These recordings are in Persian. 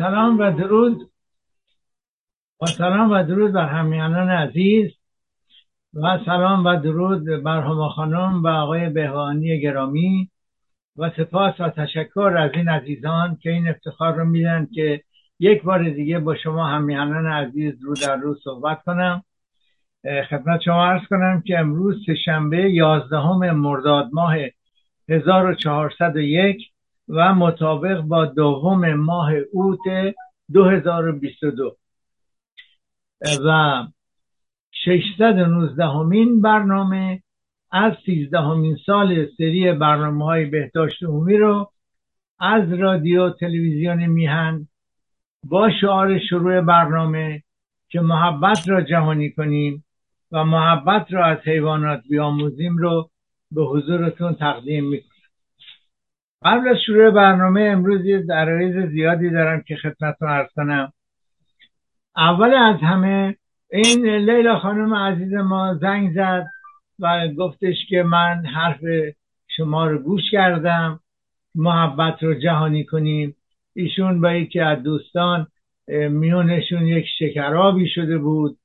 سلام و درود. با سلام و درود بر همیانان عزیز. و سلام و درود بر هما خانم و آقای بهوانی گرامی. و سپاس و تشکر از این عزیزان که این افتخار رو میدن که یک بار دیگه با شما همیانان عزیز رو در رو صحبت کنم. خدمت شما عرض کنم که امروز سهشنبه یازدهم مرداد ماه 1401 و مطابق با دوم ماه اوت 2022 و 619 همین برنامه از 13 همین سال سری برنامه های بهداشت عمومی رو از رادیو تلویزیون میهن با شعار شروع برنامه که محبت را جهانی کنیم و محبت را از حیوانات بیاموزیم رو به حضورتون تقدیم می‌کنیم. قبل از شروع برنامه امروز یه درایز زیادی دارم که خدمتتون عرض کنم. اول از همه این لیلا خانم عزیز ما زنگ زد و گفتش که من حرف شما رو گوش کردم محبت رو جهانی کنیم. ایشون با یکی از دوستان میونشون یک شکرابی شده بود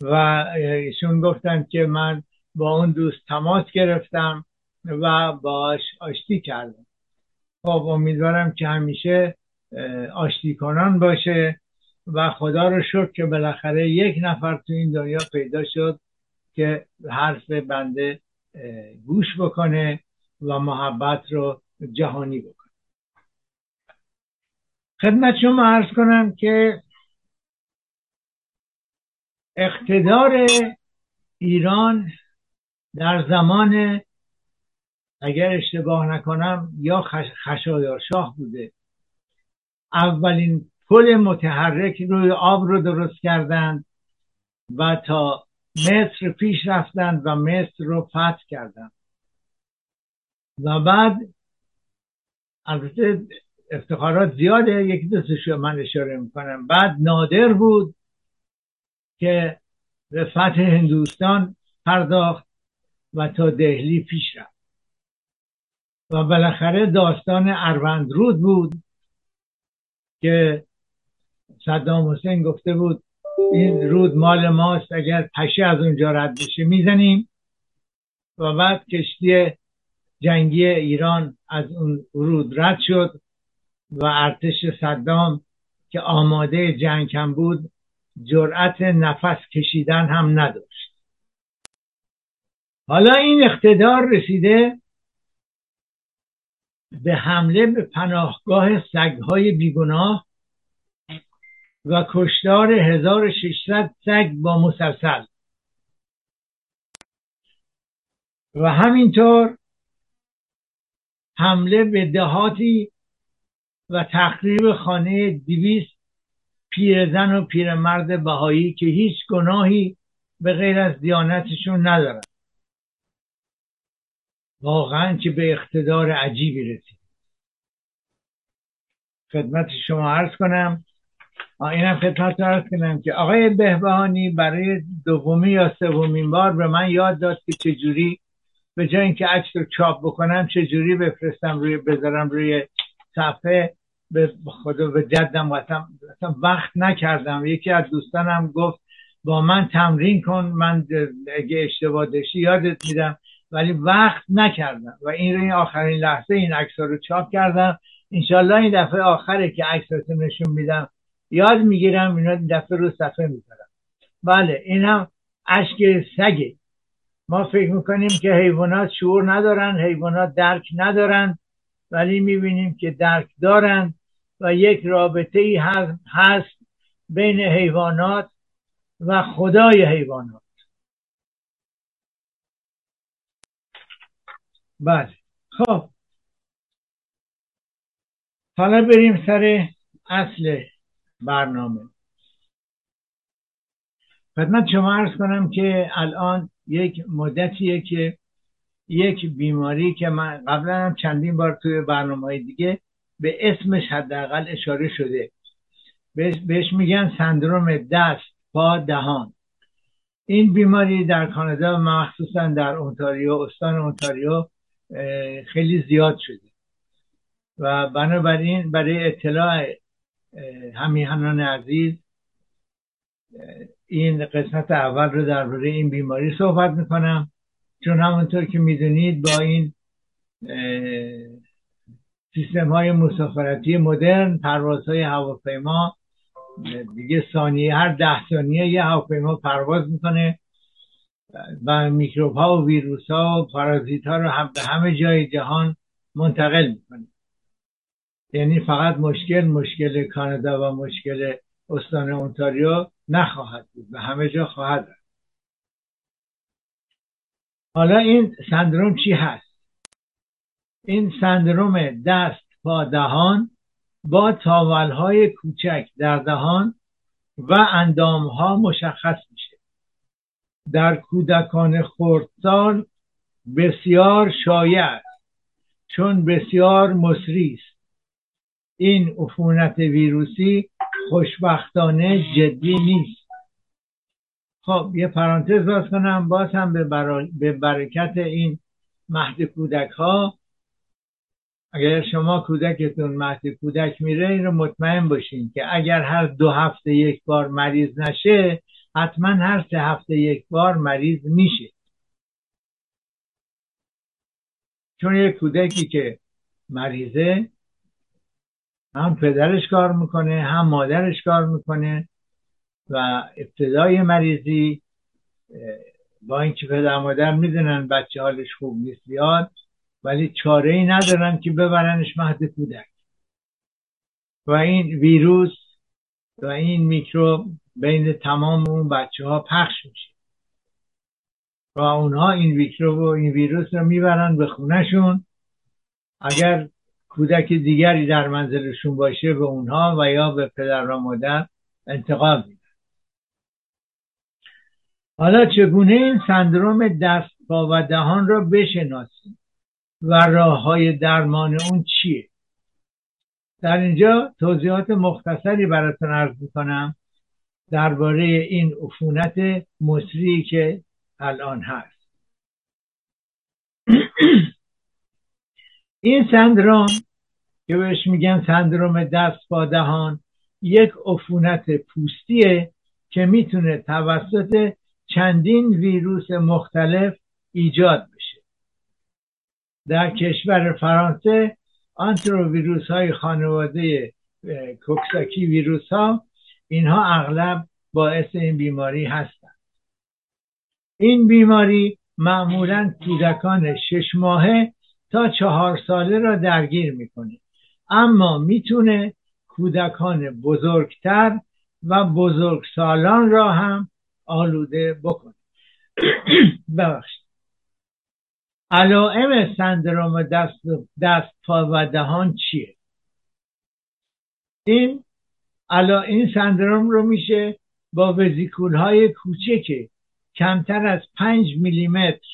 و ایشون گفتن که من با اون دوست تماس گرفتم و باش آشتی کردم. خب امیدوارم که همیشه آشتی کنان باشه و خدا رو شکر که بالاخره یک نفر تو این دنیا پیدا شد که حرف بنده گوش بکنه و محبت رو جهانی بکنه. خدمت شما عرض کنم که اقتدار ایران در زمان اگر اشتباه نکنم یا خشایار شاه بوده. اولین پل متحرک روی آب رو درست کردند و تا مصر پیش رفتند و مصر رو فتح کردند. و بعد البته افتخارات زیاده یکی دوستش من اشاره می‌کنم. بعد نادر بود که به فتح هندوستان پرداخت و تا دهلی پیش رفت. و بالاخره داستان اروندرود بود که صدام حسین گفته بود این رود مال ماست اگر پشه از اونجا رد بشه می‌زنیم. و بعد کشتی جنگی ایران از اون رود رد شد و ارتش صدام که آماده جنگ هم بود جرأت نفس کشیدن هم نداشت. حالا این اقتدار رسیده به حمله به پناهگاه سگهای بیگناه و کشتار 1600 سگ با مسلسل. و همینطور حمله به دهاتی و تخریب خانه دیویست پیرزن و پیرمرد بهایی که هیچ گناهی به غیر از دیانتشون ندارن. واقعا که به اقتدار عجیبی رسید. خدمت شما عرض کنم. اینم خدمت عرض کنم که آقای بهبهانی برای دومی یا سومین بار به من یاد داد که چجوری به جای اینکه عکس رو چاپ بکنم چجوری بفرستم روی بذارم روی صفحه. به خدا به جدم اصلا وقت نکردم. یکی از دوستانم گفت با من تمرین کن من اگه اشتباه داشتی یادت میدم. ولی وقت نکردم. و این رو این آخرین لحظه این عکس رو چاپ کردم. انشالله این دفعه آخره که عکساتو نشون میدم یاد می‌گیرم اینا دفعه رو صفحه می‌ذارم. بله این هم اشک سگه. ما فکر می‌کنیم که حیوانات شعور ندارن حیوانات درک ندارن ولی می‌بینیم که درک دارن و یک رابطه ای هست بین حیوانات و خدای حیوانات. بله. خب. حالا بریم سر اصل برنامه. خدمت شما ارز کنم که الان یک مدتیه که یک بیماری که من قبلا هم چندین بار توی برنامه های دیگه به اسمش حداقل اشاره شده. بهش میگن سندروم دست پا دهان. این بیماری در کانادا مخصوصا در اونتاریو استان اونتاریو خیلی زیاد شده. و بنابراین برای اطلاع همیهنان عزیز این قسمت اول رو درباره این بیماری صحبت می‌کنم. چون همونطور که می‌دونید با این سیستم های مسافرتی مدرن پروازهای هواپیما دیگه ثانیه هر ده ثانیه یه هواپیما پرواز می‌کنه. و میکروب ها و ویروس ها و پارازیت ها رو هم به همه جای جهان منتقل می‌کنه. یعنی فقط مشکل مشکل کانادا و مشکل استان اونتاریو نخواهد بود به همه جا خواهد رفت. حالا این سندروم چی هست؟ این سندروم دست پا دهان با تاولهای کوچک در دهان و اندامها مشخص در کودکان خردسال بسیار شایع است چون بسیار مصری است. این عفونت ویروسی خوشبختانه جدی نیست. خب یه پرانتز باز کنم باز هم به, به برکت این مهد کودک ها اگر شما کودکتون مهد کودک میره این رو مطمئن باشین که اگر هر دو هفته یک بار مریض نشه حتما هر سه هفته یک بار مریض میشه. چون یک کودکی که مریضه هم پدرش کار می‌کنه هم مادرش کار می‌کنه و ابتدای مریضی با اینکه پدر مادر می‌دونن بچه حالش خوب نیست بیاد ولی چاره ای ندارن که ببرنش مهد کودک. و این ویروس و این میکروب بین تمام اون بچه ها پخش میشه. و اونها این میکروب و این ویروس رو می‌برن به خونهشون. اگر کودک دیگری در منزلشون باشه به اونها و یا به پدر و مادر انتقال میدن. حالا چگونه این سندروم دست پا و دهان را بشناسیم و راه های درمان اون چیه؟ در اینجا توضیحات مختصری براتون عرض می‌کنم. درباره این عفونت مصری که الان هست. این سندروم که بهش میگن سندروم دست با دهان یک عفونت پوستیه که می‌تونه توسط چندین ویروس مختلف ایجاد بشه. در کشور فرانسه ویروس های خانواده کوکساکی ویروس ها اینها اغلب باعث این بیماری هستند این بیماری معمولا کودکان شش ماهه تا چهار ساله را درگیر می‌کنه. اما می‌تونه کودکان بزرگتر و بزرگسالان را هم آلوده بکنه. ببخشید. علائم سندروم دست, دست پا و دهان چیه؟ این الا این سندروم رو میشه با وزیکول های کوچک کمتر از پنج میلیمتر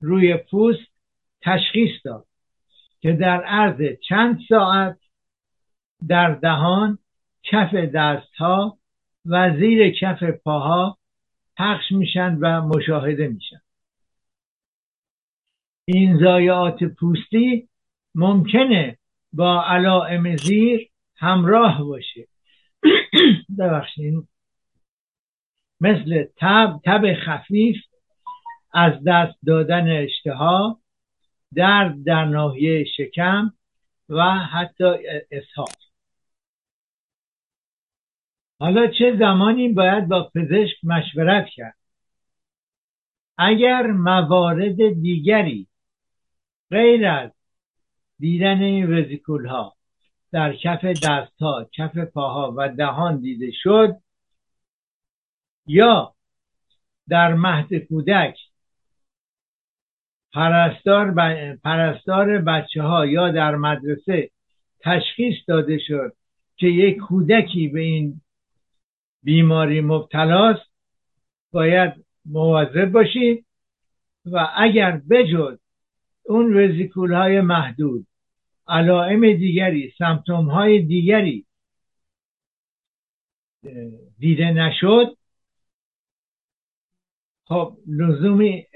روی پوست تشخیص داد که در عرض چند ساعت در دهان کف دستها و زیر کف پاها پخش میشن و مشاهده میشن. این ضایعات پوستی ممکنه با علائم زیر همراه باشه. ببخشید. مثل تب تب خفیف از دست دادن اشتها درد در ناحیه شکم و حتی اسهال حالا چه زمانی باید با پزشک مشورت کرد؟ اگر موارد دیگری غیر از دیدن این ها در کف دست ها کف پاها و دهان دیده شد یا در مهد کودک پرستار, پرستار بچه ها یا در مدرسه تشخیص داده شد که یک کودکی به این بیماری مبتلاست باید مواظب باشید و اگر بجز اون وزیکول های محدود علائم دیگری سمتوم های دیگری دیده نشد. خب لزومی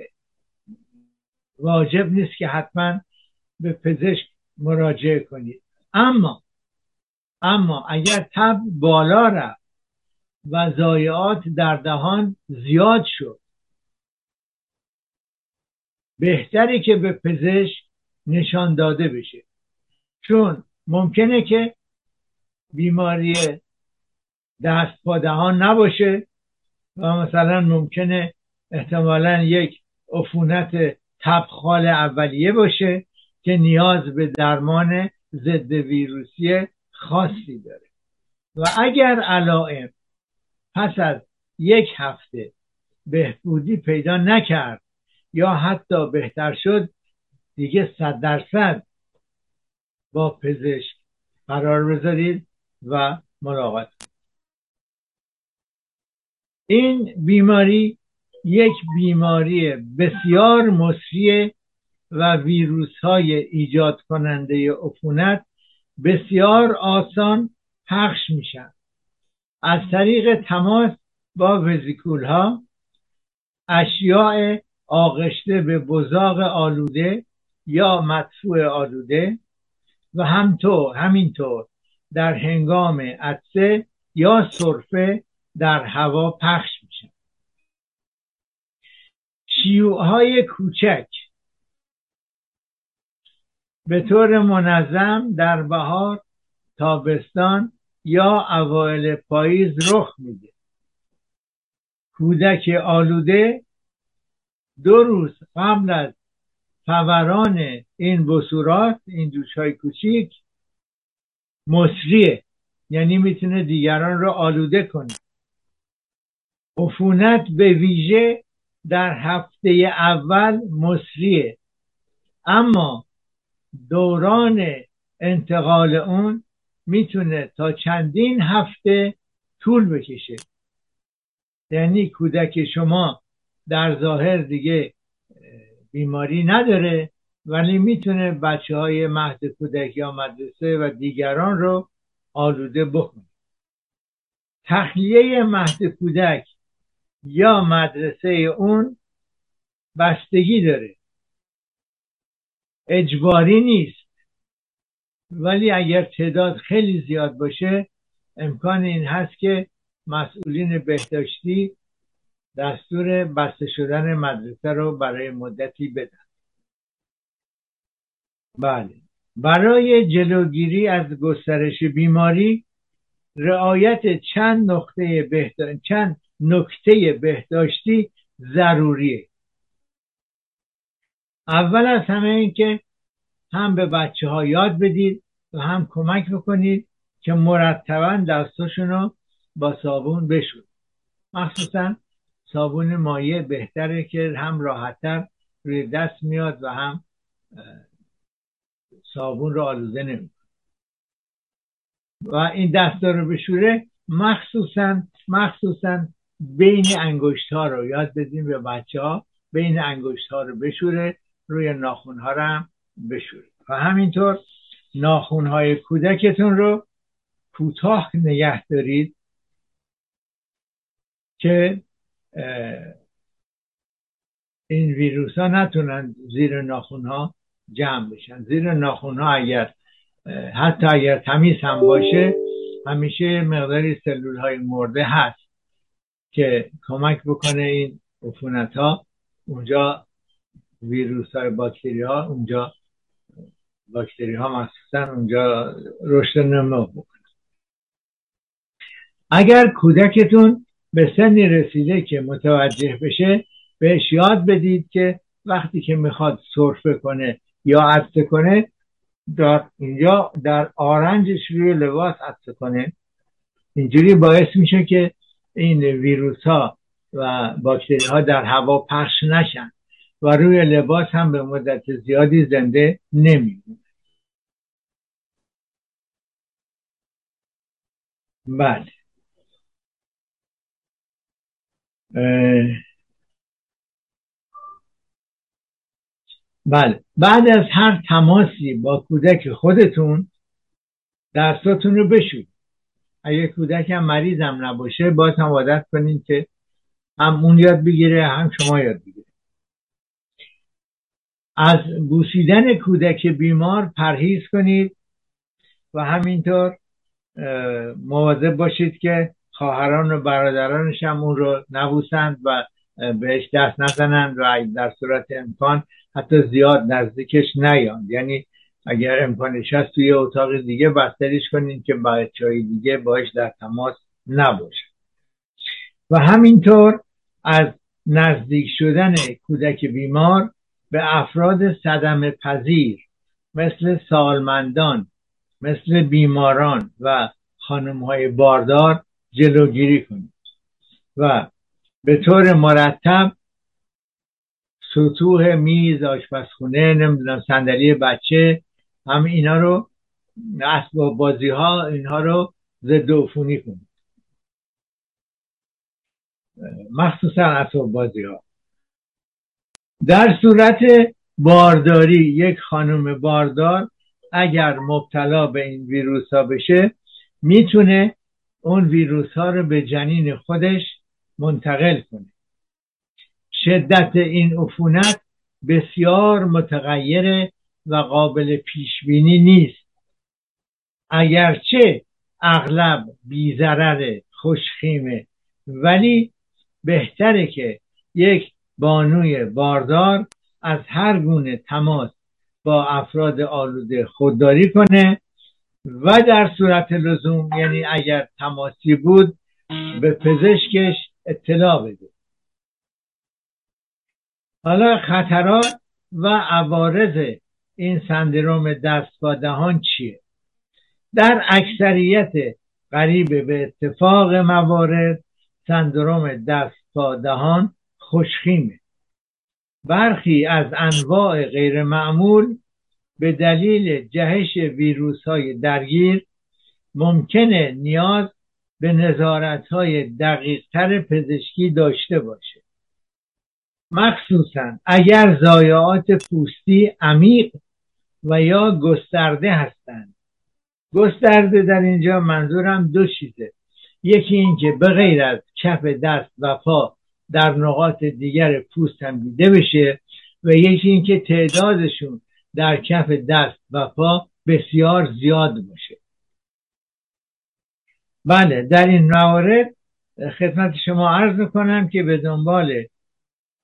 واجب نیست که حتما به پزشک مراجعه کنید. اما اما اگر تب بالا رفت و ضایعات در دهان زیاد شد بهتری که به پزشک نشان داده بشه. چون ممکنه که بیماری دست پا دهان نباشه و مثلا ممکنه احتمالا یک عفونت تبخال اولیه باشه که نیاز به درمان ضد ویروسی خاصی داره. و اگر علائم پس از یک هفته بهبودی پیدا نکرد یا حتی بهتر شد دیگه صد درصد با پزشک قرار بذارید و ملاقات. این بیماری یک بیماری بسیار مصری و ویروس های ایجاد کننده عفونت بسیار آسان پخش میشن. از طریق تماس با وزیکول ها اشیاء آغشته به بزاق آلوده یا مدفوع آلوده و همطور همینطور در هنگام عطسه یا سرفه در هوا پخش میشن های کوچک به طور منظم در بهار تابستان یا اوایل پاییز رخ میده. کودک آلوده دو روز قبل از فوران این بسورات این دوش های کوچیک مصریه. یعنی می‌تونه دیگران رو آلوده کنه. عفونت به ویژه در هفته اول مصریه. اما دوران انتقال اون می‌تونه تا چندین هفته طول بکشه. یعنی کودک شما در ظاهر دیگه بیماری نداره ولی می‌تونه بچه های مهد کودک یا مدرسه و دیگران رو آلوده بکنه. تخلیه مهد کودک یا مدرسه اون بستگی داره. اجباری نیست ولی اگر تعداد خیلی زیاد باشه امکان این هست که مسئولین بهداشتی دستور بسته شدن مدرسه رو برای مدتی بدن. بله. برای جلوگیری از گسترش بیماری رعایت چند نقطه چند نکته بهداشتی ضروریه. اول از همه این که هم به بچه ها یاد بدید و هم کمک بکنید که مرتبا دستاشون رو با صابون بشون مخصوصا صابون مایع بهتره که هم راحتتر روی دست میاد و هم صابون رو آلوده نمی‌کنه. و این دستا رو بشوره مخصوصا مخصوصا بین انگشت ها رو یاد بدیم به بچه ها بین انگشت ها رو بشوره روی ناخون ها رو هم بشوره. و همینطور ناخون های کودکتون رو کوتاه نگه دارید که این ویروس ها نتونن زیر ناخون ها جمع بشن. زیر ناخون ها اگر حتی اگر تمیز هم باشه همیشه مقداری سلول های مرده هست که کمک بکنه این عفونت ها اونجا ویروس های باکتری ها اونجا باکتری ها مخصوصا اونجا رشد نمو بکنن اگر کودکتون به سنی رسیده که متوجه بشه بهش یاد بدید که وقتی که می‌خواد سرفه کنه یا عطسه کنه در اینجا در آرنجش روی لباس عطسه کنه. اینجوری باعث میشه که این ویروس ها و باکتری ها در هوا پخش نشن و روی لباس هم به مدت زیادی زنده نمیمونه. بله. بله. بعد از هر تماسی با کودک خودتون دستاتون رو بشود اگه کودک هم مریض هم نباشه باز هم عادت کنید که هم اون یاد بگیره هم شما یاد بگیره. از بوسیدن کودک بیمار پرهیز کنید و همینطور مواظب باشید که خواهران و برادرانش هم اون رو نبوسند و بهش دست نزنند و در صورت امکان حتی زیاد نزدیکش نیاند. یعنی اگر امکانش هست توی اتاق دیگه بستریش کنید که بچه های دیگه باش در تماس نباشه و همینطور از نزدیک شدن کودک بیمار به افراد صدم پذیر مثل سالمندان مثل بیماران و خانم های باردار جلوگیری کنید و به طور مرتب سطوح میز آشپزخونه نمی‌دونم صندلی بچه هم اینا رو اسباب بازی ها اینها رو ضد عفونی کنید مخصوصا اسباب بازی ها در صورت بارداری یک خانم باردار اگر مبتلا به این ویروس ها بشه می‌تونه اون ویروس ها رو به جنین خودش منتقل کنه. شدت این عفونت بسیار متغیره و قابل پیش بینی نیست. اگرچه اغلب بیزرر خوشخیمه ولی بهتره که یک بانوی باردار از هر گونه تماس با افراد آلوده خودداری کنه و در صورت لزوم یعنی اگر تماسی بود به پزشکش اطلاع بده. حالا خطرات و عوارض این سندروم دست با دهان چیه؟ در اکثریت قریب به اتفاق موارد سندروم دست با دهان خوشخیمه. برخی از انواع غیر معمول به دلیل جهش ویروس های درگیر ممکنه نیاز به نظارت های دقیقتر پزشکی داشته باشه. مخصوصا اگر زایعات پوستی عمیق و یا گسترده هستند. گسترده در اینجا منظورم دو چیزه. یکی اینکه به غیر از کف دست و پا در نقاط دیگر پوست هم دیده بشه و یکی اینکه تعدادشون در کف دست و پا بسیار زیاد باشه. بله در این موارد خدمت شما عرض می‌کنم که به دنبال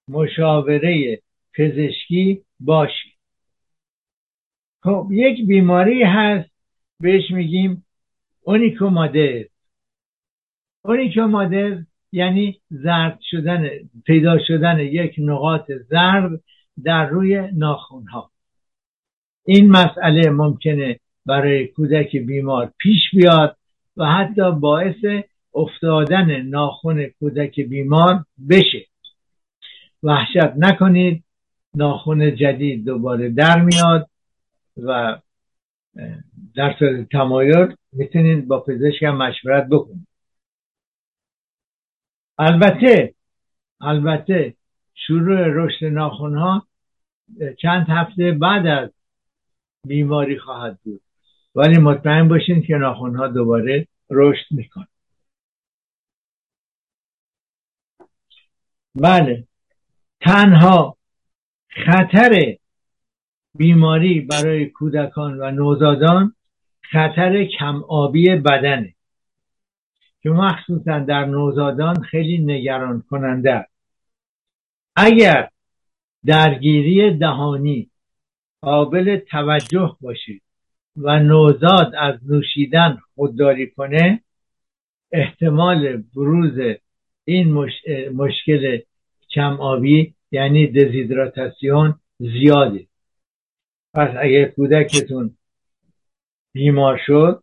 مشاوره پزشکی باشید خب یک بیماری هست بهش میگیم اونیکومادز. اونیکومادز یعنی زرد شدن پیدا شدن یک نقاط زرد در روی ناخون ها این مسئله ممکنه برای کودک بیمار پیش بیاد و حتی باعث افتادن ناخون کودک بیمار بشه. وحشت نکنید ناخون جدید دوباره در میاد و در صورت تمایل می‌تونید با پزشک هم مشورت بکنید. البته البته شروع رشد ناخون ها چند هفته بعد از بیماری خواهد بود. ولی مطمئن باشین که ناخون ها دوباره رشد می‌کنه. بله. تنها خطر بیماری برای کودکان و نوزادان خطر کم آبی بدنه. که مخصوصا در نوزادان خیلی نگران کننده اگر درگیری دهانی قابل توجه باشه و نوزاد از نوشیدن خودداری کنه احتمال بروز این مشکل کم آبی یعنی دزیدراتاسیون زیاده. پس اگر کودکتون بیمار شد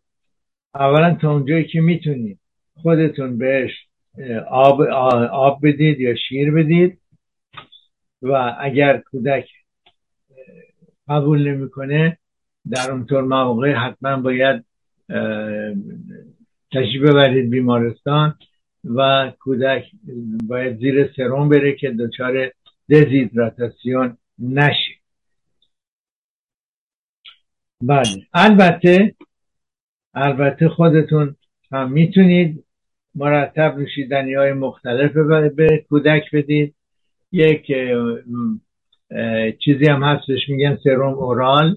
اولا تا اونجایی که می‌تونید خودتون بهش آب, آب بدید یا شیر بدید و اگر کودک قبول نمی‌کنه در اونطور مواقع حتما باید تشریف ببرید بیمارستان و کودک باید زیر سرم بره که دچار دزیدراتاسیون نشه. بله البته البته خودتون هم می‌تونید مرتب نوشیدنی های مختلف به کودک بدید. یک چیزی هم هستش میگن سرم اورال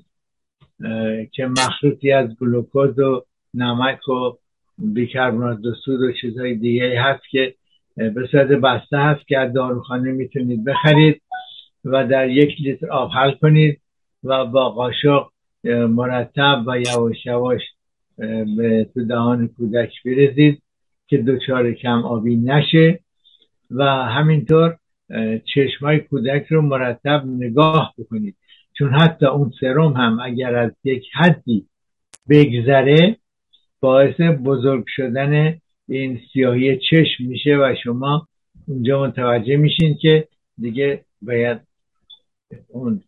که مخلوطی از گلوکوز و نمک و بیکربونات سود و چیزهای دیگه هست که به صورت بسته هست که از داروخانه می‌تونید بخرید و در یک لیتر آب حل کنید و با قاشق مرتب و یواش یواش به تو دهان کودک بریزید که دچار کم آبی نشه. و همینطور چشمای کودک رو مرتب نگاه بکنید. چون حتی اون سرم هم اگر از یک حدی بگذره باعث بزرگ شدن این سیاهی چشم میشه و شما اونجا متوجه میشین که دیگه باید اون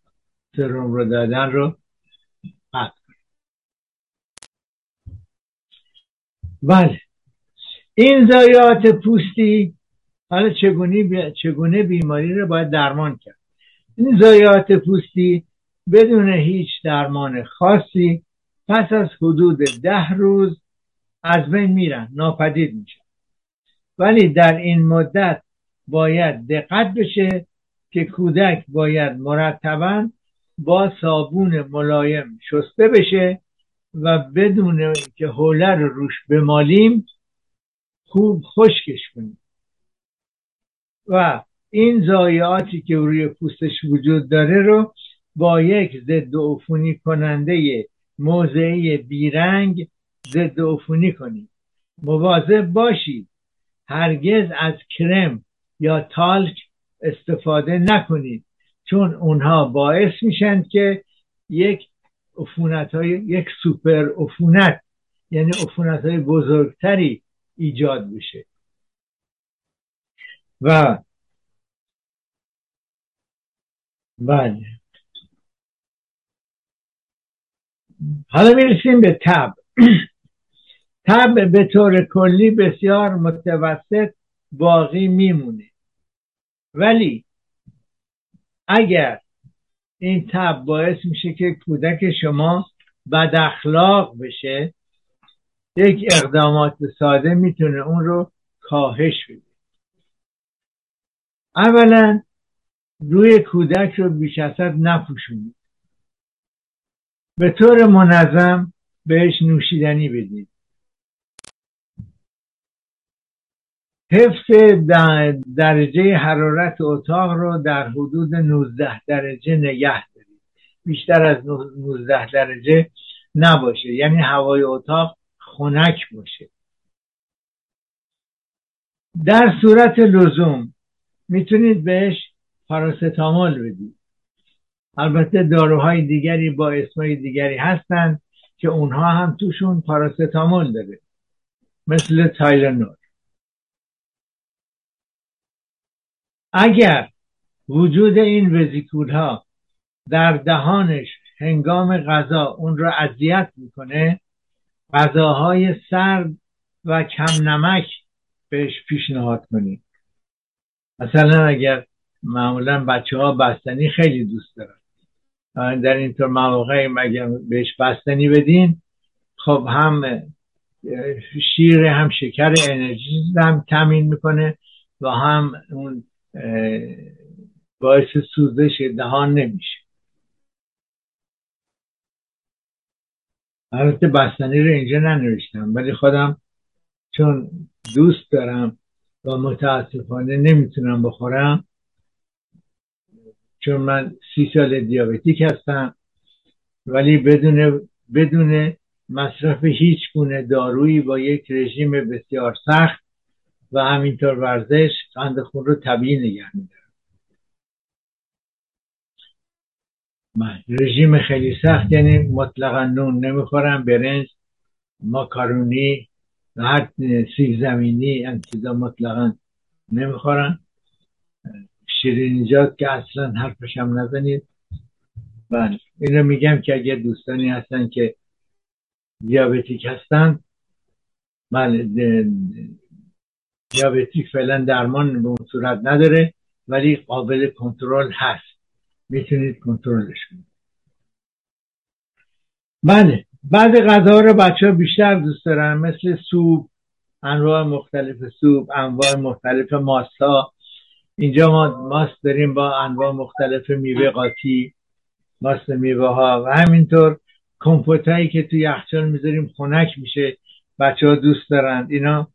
سرم رو دادن رو قطع بله. این زایات پوستی حالا چگونه, چگونه بیماری رو باید درمان کرد. این زایات پوستی بدون هیچ درمان خاصی پس از حدود ده روز از بین میرن ناپدید میشن. ولی در این مدت باید دقت بشه که کودک باید مرتبا با صابون ملایم شسته بشه و بدون که حوله رو روش بمالیم خوب خشکش کنیم. و این زایعاتی که روی پوستش وجود داره رو با یک ضد عفونی کننده موضعی بیرنگ ضد عفونی کنید. مواظب باشید هرگز از کرم یا تالک استفاده نکنید چون اونها باعث میشن که یک عفونت های یک سوپر عفونت یعنی عفونت های بزرگتری ایجاد بشه. و بله. حالا می‌رسیم به تب. تب به طور کلی بسیار متوسط باقی میمونه. ولی اگر این تب باعث میشه که کودک شما بد اخلاق بشه یک اقدامات ساده می‌تونه اون رو کاهش بده. اولا روی کودک رو بیش از حد نپوشونید. به طور منظم بهش نوشیدنی بدید. حفظ درجه حرارت اتاق رو در حدود 19 درجه نگه دارید. بیشتر از 19 درجه نباشه. یعنی هوای اتاق خنک باشه. در صورت لزوم می‌تونید بهش پاراستامول بدید. البته داروهای دیگری با اسمای دیگری هستند که اونها هم توشون پاراستامول داره. مثل تایلنور. اگر وجود این وزیکول ها در دهانش هنگام غذا اون را اذیت می‌کنه غذاهای سرد و کم نمک بهش پیشنهاد کنید. مثلا اگر معمولا بچه ها بستنی خیلی دوست دارن. در اینطور مواقع اگر بهش بستنی بدین خب هم شیر هم شکر انرژی هم تامین می‌کنه و هم اون باعث سوزش دهان نمیشه. البته بستنی رو اینجا ننوشتم ولی خودم چون دوست دارم و متاسفانه نمی‌تونم بخورم. چون من سی سال دیابتیک هستم. ولی بدون بدون مصرف هیچ گونه دارویی با یک رژیم بسیار سخت و همینطور ورزش قند خون رو طبیعی نگه میداره رژیم خیلی سخت یعنی مطلقا نون نمی‌خورم برنج ماکارونی هر سیب زمینی این چیزا مطلقا نمی‌خورم شیرینیجات که اصلا حرفش هم نزنید. بله. اینو میگم که اگه دوستانی هستن که دیابتیک هستن بله دیابتیک فعلا درمان به اون صورت نداره ولی قابل کنترل هست. می‌تونید کنترلش کنید. بله. بعد غذا رو بچه ها بیشتر دوست دارن مثل سوپ انواع مختلف سوپ انواع مختلف ماستا. اینجا ما ماست داریم با انواع مختلف میوه قاطی ماست میوه ها و همینطور کمپوت هایی که توی یخچال می‌ذاریم خنک میشه بچه ها دوست دارند اینا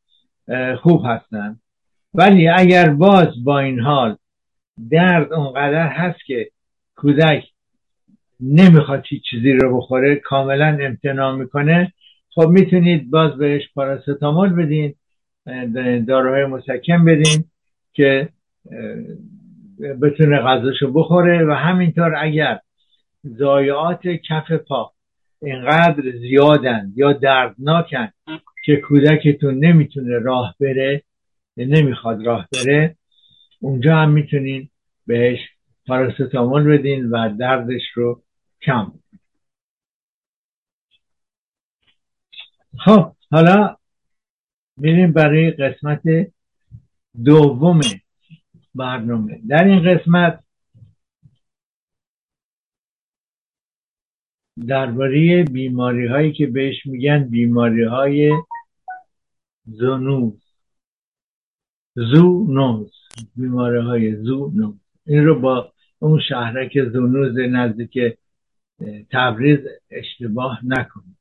خوب هستن. ولی اگر باز با این حال درد اونقدر هست که کودک نمی‌خواد هیچ چیزی رو بخوره کاملا امتناع می‌کنه. خب می‌تونید باز بهش پاراستامول بدین داروهای مسکن بدین که بتونه غذاشو بخوره و همینطور اگر ضایعات کف پا اینقدر زیادن یا دردناکن که کودکتون نمی‌تونه راه بره نمی‌خواد راه بره اونجا هم می‌تونین بهش پاراستامول بدین و دردش رو کم خب حالا میریم برای قسمت دوم برنامه. در این قسمت درباره بیماری هایی که بهش میگن بیماری های زونوز. زونوز بیماری های زونوز. این رو با اون شهرک زونوز نزدیک تبریز اشتباه نکنید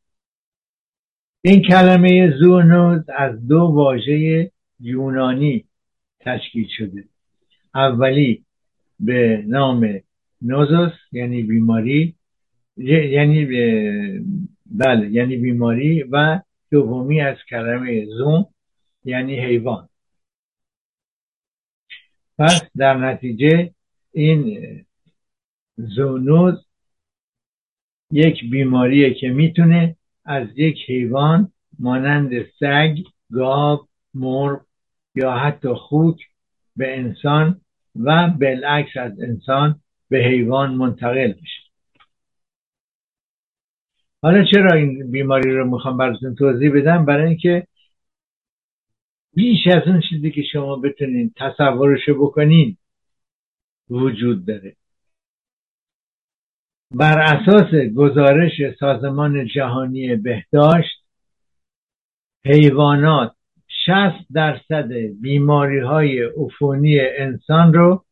این کلمه زونوز از دو واژه یونانی تشکیل شده. اولی به نام نوزوس یعنی بیماری یعنی بله یعنی بیماری و دومی از کلمه زون یعنی حیوان. پس در نتیجه این زونوز یک بیماریه که می‌تونه از یک حیوان مانند سگ، گاو، مرغ یا حتی خوک به انسان و بالعکس از انسان به حیوان منتقل بشه. حالا چرا این بیماری رو می‌خوام براتون توضیح بدم؟ برای اینکه بیش از اون چیزی که شما بتونین تصورشو بکنین وجود داره. بر اساس گزارش سازمان جهانی بهداشت حیوانات 60 درصد بیماری های عفونی انسان رو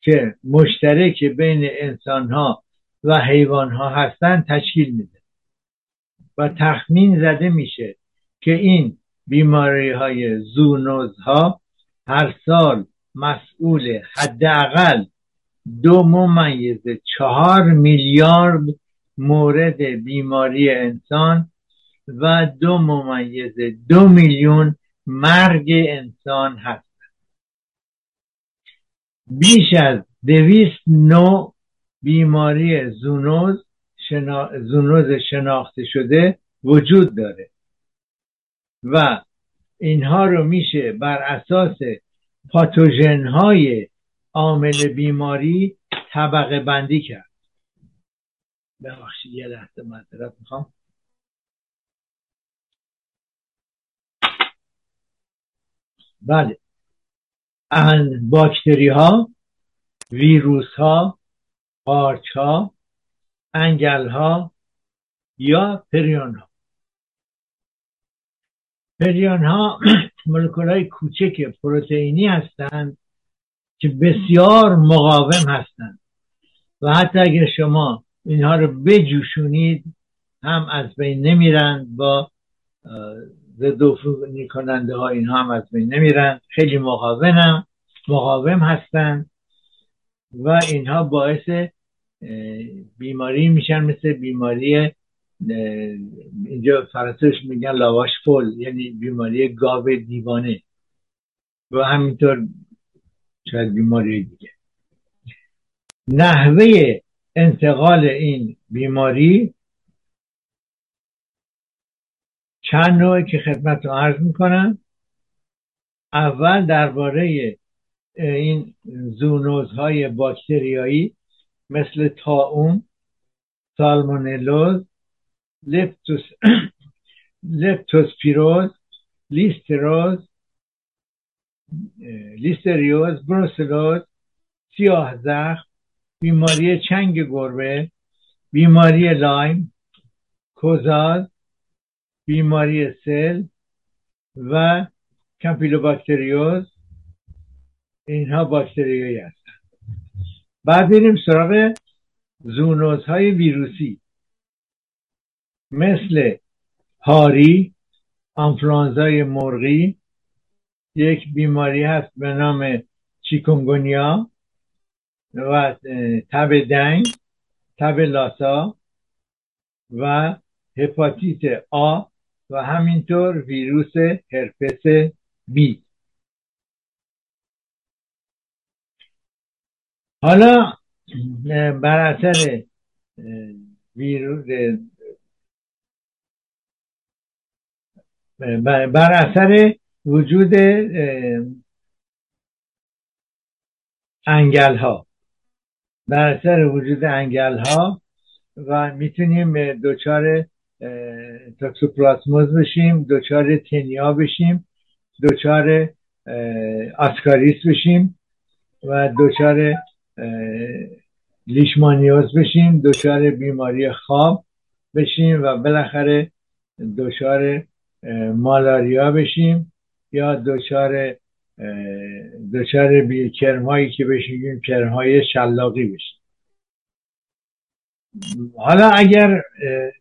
که مشترک بین انسان ها و حیوان ها هستند تشکیل میده. و تخمین زده میشه که این بیماری های زونوز ها هر سال مسئول حداقل دو ممیز چهار میلیارد مورد بیماری انسان و دو ممیز دو میلیون مرگ انسان هست. بیش از دویست نوع بیماری زونوز شنا... زونوز شناخته شده وجود داره و اینها رو میشه بر اساس پاتوژن های عامل بیماری طبقه بندی کرد. ببخشید یه لحظه معذرت می‌خوام. بله. باکتری ها ویروس ها قارچ ها انگل ها یا پریون ها پریون ها مولکول های کوچک پروتئینی هستند. که بسیار مقاوم هستند. و حتی اگر شما اینها رو بجوشونید هم از بین نمیرند با ضد کننده ها اینها هم از بین نمیرند. خیلی مقاوم مقاوم هستند و اینها باعث بیماری میشن مثل بیماری اینجا فرانسوش میگن لاواش فول یعنی بیماری گاو دیوانه. و همینطور شاید بیماری دیگه. نحوه انتقال این بیماری چند نوعی که خدمت رو عرض می‌کنم. اول درباره این زونوزهای باکتریایی مثل تاون سالمونلوز لپتوس لپتوسپیروز لیستریوز لیستریوز بروسلوز سیاه زخم بیماری چنگ گربه بیماری لایم کوزاز بیماری سل و کمپیلوباکتریوز. اینها باکتریایی هستن. بعد بریم سراغ زونوزهای ویروسی. مثل هاری آنفلانزای مرغی یک بیماری هست به نام چیکونگونیا و تب دنگ تب لاسا و هپاتیت آ و همینطور ویروس هرپس بی. حالا بر اثر ویروس بر اثر وجود انگل ها بر اثر وجود انگل ها و می‌تونیم دچار توکسوپلاسموز بشیم دچار تنیا بشیم دچار آسکاریس بشیم و دچار لیشمانیوز بشیم دچار بیماری خواب بشیم و بالاخره دچار مالاریا بشیم. یا دچار دچار کرمهایی که بشیم کرمهای شلاقی بشیم حالا اگر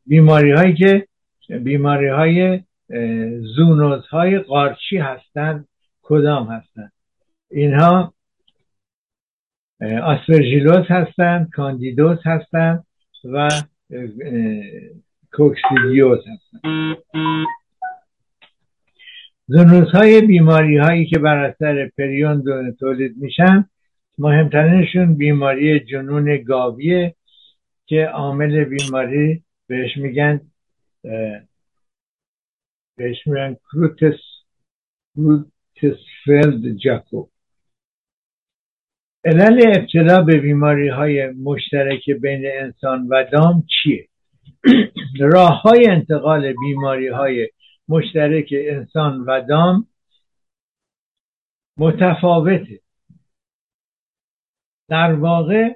بیماری هایی که بیماری های زونوز های قارچی هستند کدام هستند اینها آسپرژیلوس هستند کاندیدوس هستند و کوکسیدیوس هستند زنوز های بیماری هایی که بر اثر پریون تولید میشن مهمترینشون بیماری جنون گاویه که عامل بیماری بهش میگن بهش میگن کروتس کروتسفلد جاکوب علل ابتلا به بیماری های مشترک بین انسان و دام چیه؟ راه های انتقال بیماری های مشترک انسان و دام متفاوته. در واقع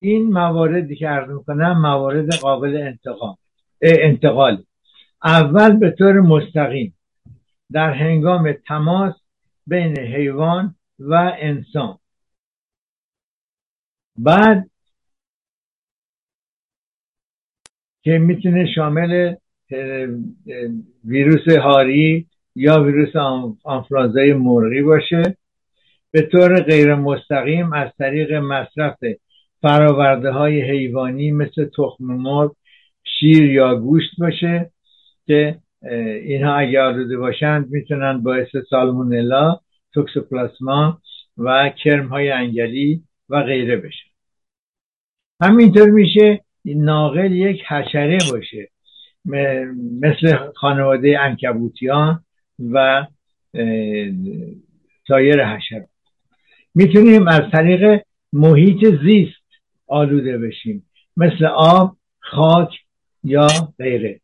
این مواردی که عرض می‌کنم موارد قابل انتقال انتقال اول به طور مستقیم در هنگام تماس بین حیوان و انسان. بعد که می‌تونه شامل ویروس هاری یا ویروس آنفلانزای مرغی باشه. به طور غیر مستقیم از طریق مصرف فراورده های حیوانی مثل تخم مرغ شیر یا گوشت باشه که اینها اگر آلوده باشند می‌تونن باعث سالمونلا توکسوپلاسما و کرم های انگلی و غیره بشه همینطور میشه ناقل یک حشره باشه. مثل خانواده انکبوتیان و سایر حشرات. می‌تونیم از طریق محیط زیست آلوده بشیم. مثل آب خاک یا غیره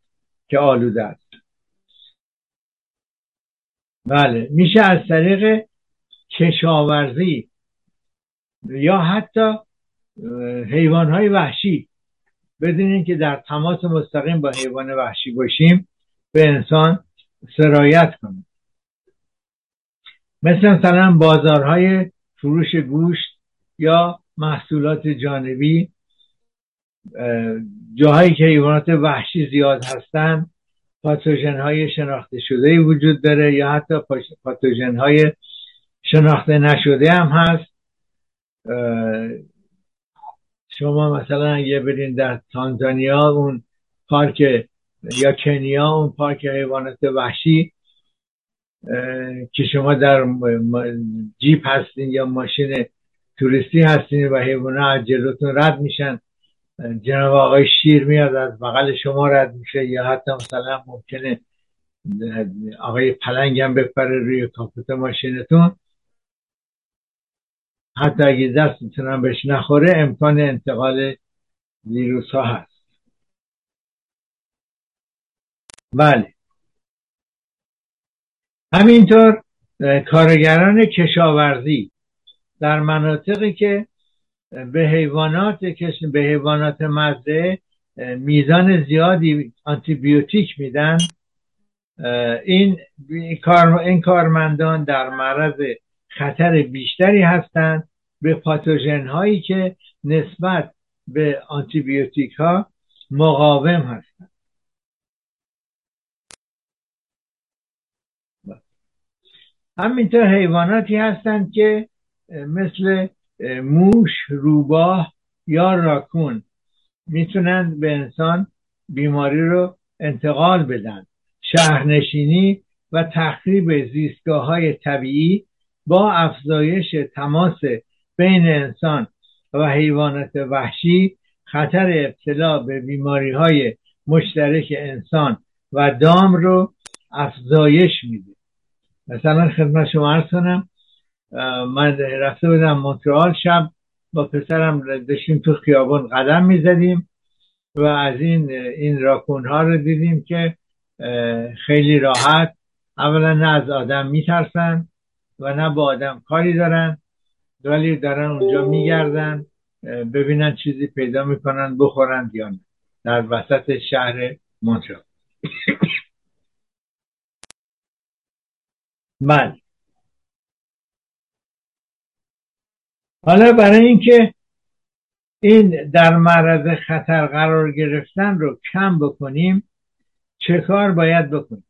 که آلوده است. بله میشه از طریق کشاورزی یا حتی حیوان های وحشی بدونین که در تماس مستقیم با حیوان وحشی باشیم به انسان سرایت کنیم. مثل مثلا بازارهای فروش گوشت یا محصولات جانبی جاهایی که حیوانات وحشی زیاد هستند پاتوژن های شناخته شده وجود داره یا حتی پاتوژن های شناخته نشده هم هست. شما مثلا اگه برین در تانزانیا اون پارک یا کنیا اون پارک حیوانات وحشی که شما در جیپ هستین یا ماشین توریستی هستین و حیوانات از جلوتون رد میشن جناب آقای شیر میاد از بغل شما رد میشه یا حتی مثلا ممکنه آقای پلنگ هم بپره روی کاپوت ماشینتون. حتی اگه دستتون بهش نخوره امکان انتقال ویروس ها هست. بله. همینطور کارگران کشاورزی در مناطقی که به حیوانات به حیوانات مزرعه میزان زیادی آنتیبیوتیک میدن این این کارمندان در معرض خطر بیشتری هستند. به پاتوژن هایی که نسبت به آنتیبیوتیک ها مقاوم هستند. همینطور حیواناتی هستند که مثل موش روباه یا راکون می‌تونند به انسان بیماری رو انتقال بدن. شهرنشینی و تخریب زیستگاه های طبیعی با افزایش تماس بین انسان و حیوانات وحشی خطر ابتلا به بیماری های مشترک انسان و دام رو افزایش میده. مثلا خدمت شما ارز کنم من رفته بودم مونترال شب با پسرم داشتیم تو خیابان قدم می‌زدیم و از این این راکون ها رو دیدیم که خیلی راحت اولا نه از آدم میترسن و نه با آدم کاری دارن. ولی دارن اونجا میگردن ببینن چیزی پیدا می‌کنن بخورن یا نه. در وسط شهر مونترال. بله. حالا برای اینکه این در معرض خطر قرار گرفتن رو کم بکنیم چه کار باید بکنیم؟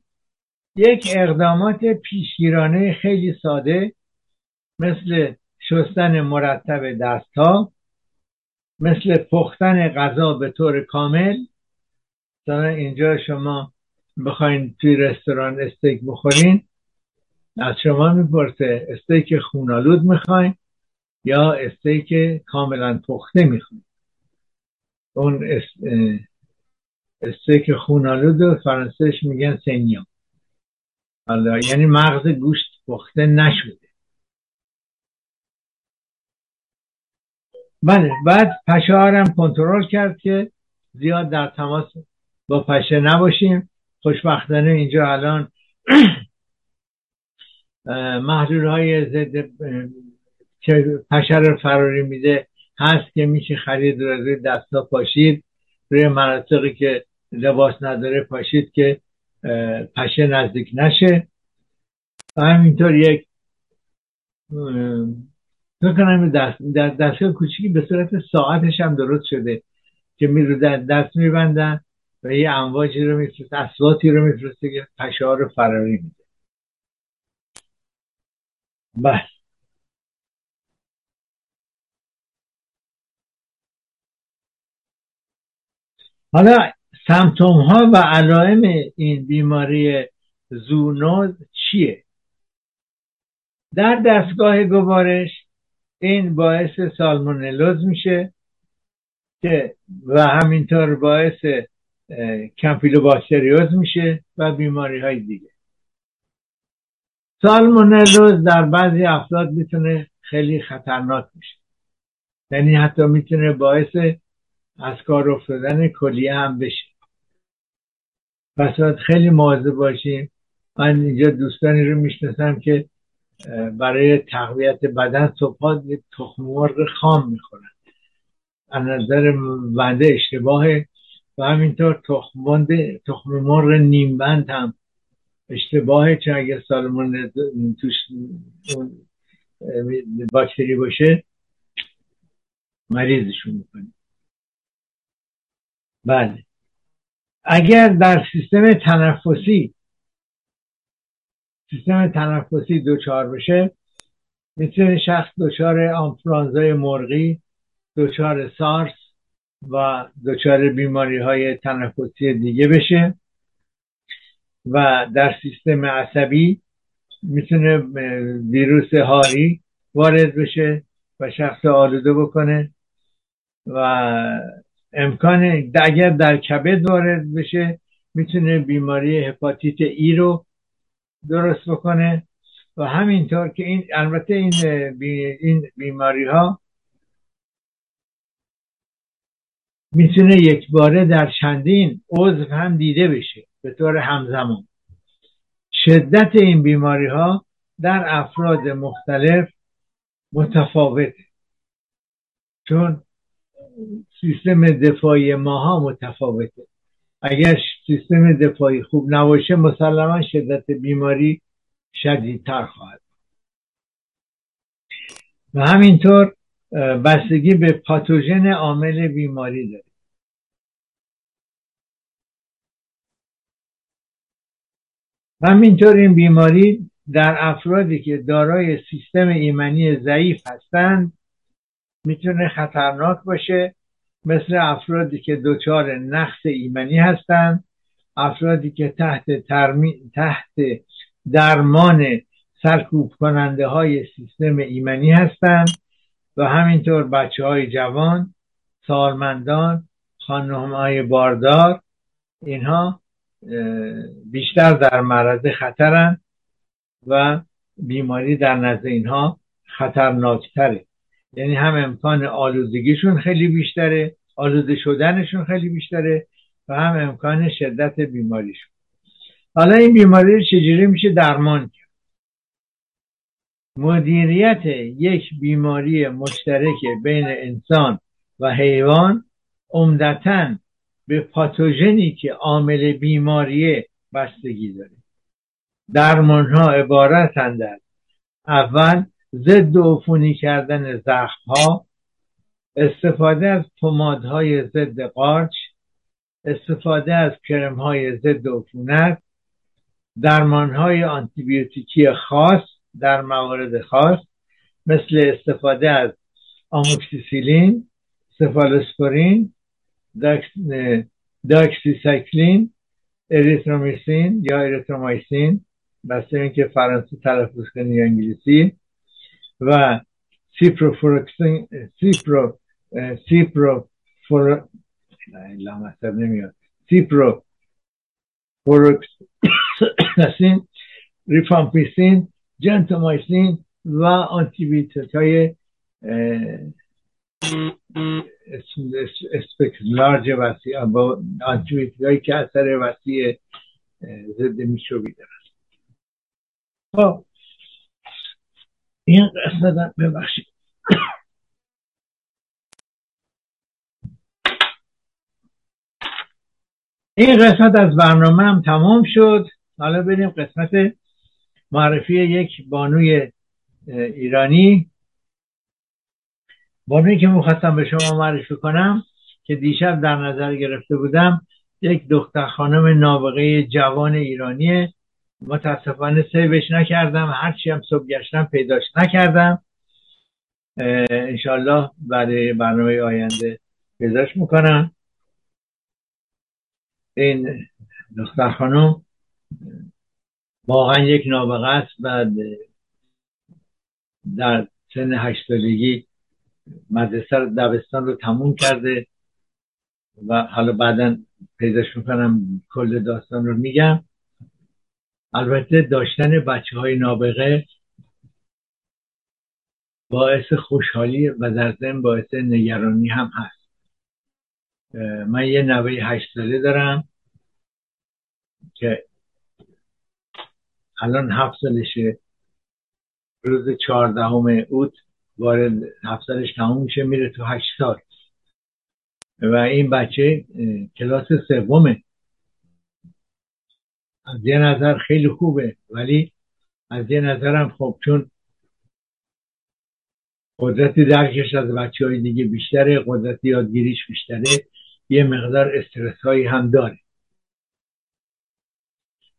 یک اقدامات پیشگیرانه خیلی ساده مثل شستن مرتب دستها مثل پختن غذا به طور کامل. مثلا اینجا شما بخواین توی رستوران استیک بخورین از شما می‌پرسه استیک خونالود می‌خواین یا استیک کاملا پخته می‌خواین. اون استیک خونالود فرانسهش میگن سنیا حالا یعنی مغز گوشت پخته نشده. بله بعد پشه هم کنترل کرد که زیاد در تماس با پشه نباشیم. خوشبختانه اینجا الان محلول های ضد که پشه رو فراری میده هست که میشه خرید رو روی دستا پاشید. روی مناطقی که لباس نداره پاشید که پشه نزدیک نشه. و همینطور یک کنم در دستگاه کوچیکی به صورت ساعتش هم درست شده که می رو دست میبندن و یه امواجی رو میفرسته اصواتی رو میفرسته که پشه رو فراری میده. پس حالا symptom ها و علائم این بیماری زونوز چیه؟ در دستگاه گوارش این باعث سالمونلوز میشه که و همینطور باعث کمپیلوباکتریوز میشه و بیماری های دیگه. سالمونلوز در بعضی افراد می‌تونه خیلی خطرناک میشه یعنی حتی می‌تونه باعث از کار افتادن کلیه هم بشه. پس باید خیلی مواظب باشیم. من اینجا دوستانی رو می‌شناسم که برای تقویت بدن صبحات تخم مرغ خام می‌خورن. از نظر بنده اشتباهه. و همینطور تخم مرغ نیمبند هم اشتباهه چون اگه سالمون توش باکتری باشه مریضشون می‌کنه. بله. اگر در سیستم تنفسی سیستم تنفسی دچار بشه می‌تونه شخص دچار آنفلانزای مرغی دچار سارس و دچار بیماری های تنفسی دیگه بشه و در سیستم عصبی می‌تونه ویروس هاری وارد بشه و شخص آلوده بکنه و امکان اگر در کبد وارد بشه می‌تونه بیماری هپاتیت ای رو درست بکنه و همینطور که این البته این این بیماری ها می‌تونه یک باره در چندین عضو هم دیده بشه به طور همزمان. شدت این بیماری ها در افراد مختلف متفاوته چون سیستم دفاعی ماها متفاوته. اگر سیستم دفاعی خوب نباشه مسلما شدت بیماری شدیدتر خواهد و همینطور بستگی به پاتوژن عامل بیماری داره همینطور این بیماری در افرادی که دارای سیستم ایمنی ضعیف هستند می‌تونه خطرناک باشه. مثل افرادی که دچار نقص ایمنی هستند افرادی که تحت, ترمی... تحت درمان سرکوب کننده های سیستم ایمنی هستند و همینطور بچه های جوان سالمندان خانم های باردار اینها بیشتر در معرض خطرند و بیماری در نزد اینها خطرناکتره. یعنی هم امکان آلودگیشون خیلی بیشتره آلوده شدنشون خیلی بیشتره و هم امکان شدت بیماریشون حالا این بیماری چجوری میشه درمان کرد؟ مدیریت یک بیماری مشترک بین انسان و حیوان عمدتا به پاتوژنی که عامل بیماری بستگی داره. درمان ها عبارتند از اول ضد عفونی کردن زخم ها استفاده از پمادهای ضد قارچ استفاده از کرم های ضد عفونت های آنتیبیوتیکی خاص در موارد خاص مثل استفاده از آموکسیسیلین سفالوسپورین داکسیسایکلین اریترومیسین یا erythromycin بسته اینکه فرانسه تلفظ کنی یا انگلیسی و سیپروفورکسین سیپرو سیپرو فور نمیاد. سیپرو فورکسین ریفامپیسین جنتومایسین و آنتیبیوتیک های large وسیع با هایی که اثر وسیع ضد میکروبی دارن. خب این قسمت ببخشید. این قسمت از برنامه هم تمام شد. حالا بریم قسمت معرفی یک بانوی ایرانی. بانوی که می‌خواستم به شما معرفی کنم که دیشب در نظر گرفته بودم یک دختر خانم نابغه جوان ایرانیه. متاسفانه سیوش نکردم. هرچی هم صبح گشتم پیداش نکردم. انشالله برای برنامه آینده پیداش می‌کنم. این دختر خانم واقعا یک نابغه است و در سن هشت سالگی مدرسه دبستان رو تموم کرده و حالا بعدا پیداش می‌کنم کل داستان رو میگم. البته داشتن بچه های نابغه باعث خوشحالی و در ضمن باعث نگرانی هم هست. من یه نوه هشت ساله دارم که الان هفت سالشه. روز چهاردهم اوت وارد هفت سالش تموم میشه میره تو هشت سال. و این بچه کلاس سومه. از یه نظر خیلی خوبه ولی از یه نظرم خب چون قدرت درکش از بچه های دیگه بیشتره قدرت یادگیریش بیشتره. یه مقدار استرس هایی هم داره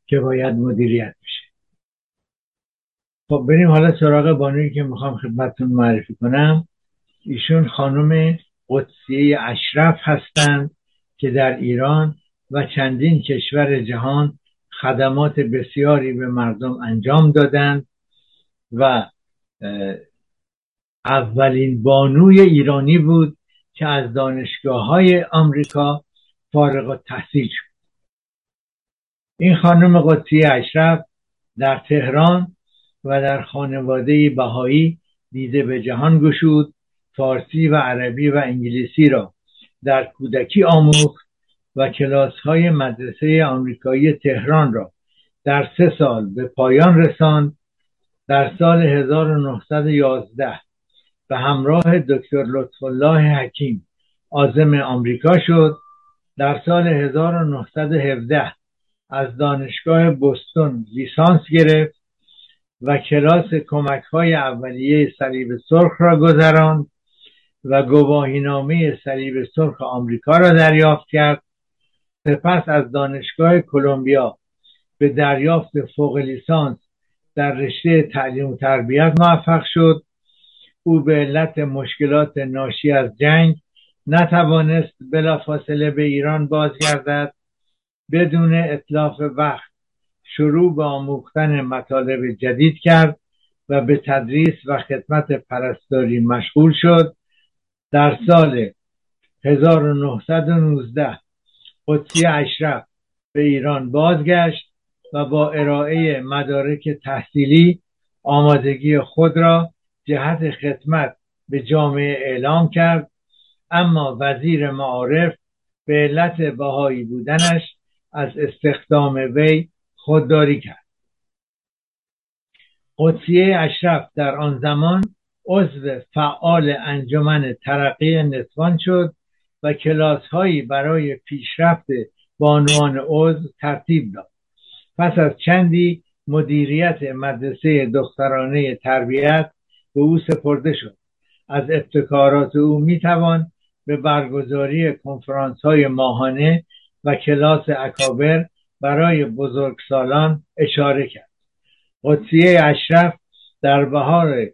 که باید مدیریت بشه. خب بریم حالا سراغ بانویی که می‌خوام خدمتتون معرفی کنم. ایشون خانم قدسیه اشرف هستند که در ایران و چندین کشور جهان خدمات بسیاری به مردم انجام دادند و اولین بانوی ایرانی بود که از دانشگاه های آمریکا فارغ تحصیل شد. این خانم قدسی اشرف در تهران و در خانواده بهایی دیده به جهان گشود فارسی و عربی و انگلیسی را در کودکی آموخت و کلاس های مدرسه آمریکایی تهران را در سه سال به پایان رساند. در سال 1911 به همراه دکتر لطف الله حکیم. آزم آمریکا شد. در سال 1917 از دانشگاه بستون لیسانس گرفت و کلاس کمک های اولیه صلیب سرخ را گذراند و گواهینامه صلیب سرخ آمریکا را دریافت کرد. سپس از دانشگاه کلمبیا به دریافت فوق لیسانس در رشته تعلیم و تربیت موفق شد. او به علت مشکلات ناشی از جنگ نتوانست بلافاصله به ایران بازگردد بدون اطلاف وقت شروع به آموختن مطالب جدید کرد و به تدریس و خدمت پرستاری مشغول شد. در سال 1919 قدسی اشرف به ایران بازگشت و با ارائه مدارک تحصیلی آمادگی خود را جهت خدمت به جامعه اعلام کرد اما وزیر معارف به علت بهایی بودنش از استخدام وی خودداری کرد. قدسیه اشرف در آن زمان عضو فعال انجمن ترقی نسوان شد و کلاس هایی برای پیشرفت بانوان عضو ترتیب داد. پس از چندی مدیریت مدرسه دخترانه تربیت به او سپرده شد. از ابتکارات او می‌توان به برگزاری کنفرانس های ماهانه و کلاس اکابر برای بزرگسالان اشاره کرد. قدسیه اشرف در بهار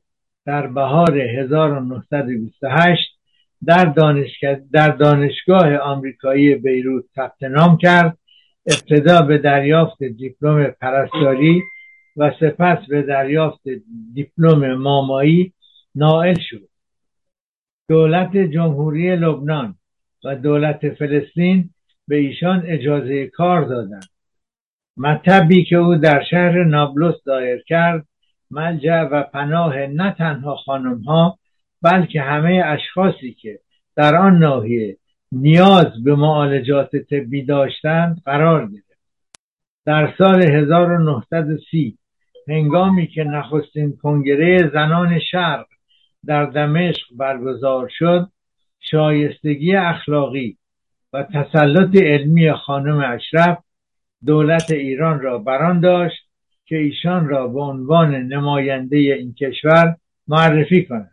در بهار 1928 در, دانشگاه, در دانشگاه آمریکایی بیروت ثبت نام کرد. ابتدا به دریافت دیپلم پرستاری و سپس به دریافت دیپلم مامایی نائل شد. دولت جمهوری لبنان و دولت فلسطین به ایشان اجازه کار دادند. مطبی که او در شهر نابلس دایر کرد ملجع و پناه نه تنها خانم ها بلکه همه اشخاصی که در آن ناحیه نیاز به معالجات طبی داشتند قرار گرفت. در سال 1930 هنگامی که نخستین کنگره زنان شرق در دمشق برگزار شد شایستگی اخلاقی و تسلط علمی خانم اشرف دولت ایران را بران داشت که ایشان را به عنوان نماینده این کشور معرفی کند.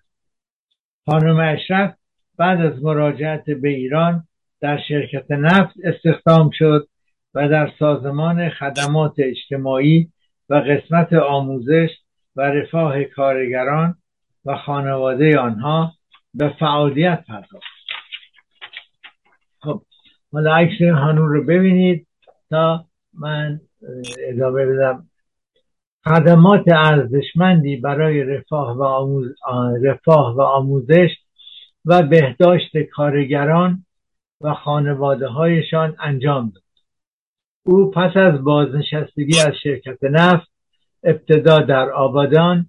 خانم اشرف بعد از مراجعت به ایران در شرکت نفت استخدام شد و در سازمان خدمات اجتماعی و قسمت آموزش و رفاه کارگران و خانواده آنها به فعالیت پرداخت. خب حالا عکس هانون رو ببینید تا من ادامه بدم. خدمات ارزشمندی برای رفاه و, آموز... رفاه و آموزش و بهداشت کارگران و خانواده هایشان انجام داد. او پس از بازنشستگی از شرکت نفت ابتدا در آبادان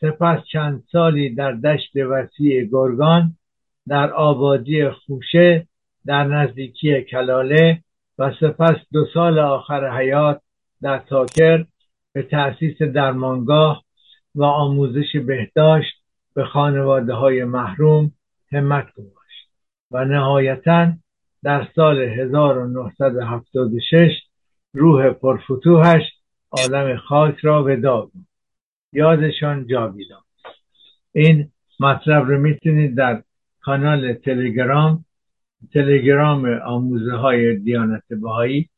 سپس چند سالی در دشت وسیع گرگان در آبادی خوشه در نزدیکی کلاله و سپس دو سال آخر حیات در تاکر به تأسیس درمانگاه و آموزش بهداشت به خانواده های محروم همت گذاشت و نهایتا در سال 1976 روح پرفتوهش عالم خاک را وداع یادشان جاویدان این مطلب رو می‌تونید در کانال تلگرام تلگرام آموزه های دیانت بهایی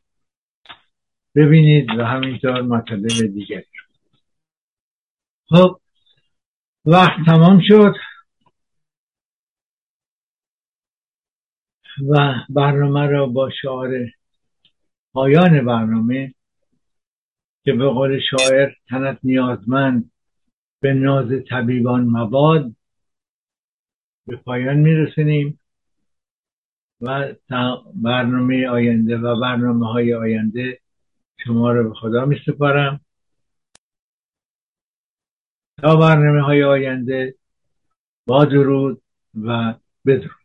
ببینید و همینطور مطالب دیگری خب وقت تمام شد. و برنامه را با شعار پایان برنامه که به قول شاعر تنت نیازمند به ناز طبیبان مباد به پایان میرسونیم و برنامه آینده و برنامه های آینده شما رو به خدا می سپارم تا برنامه های آینده با درود و بدرود.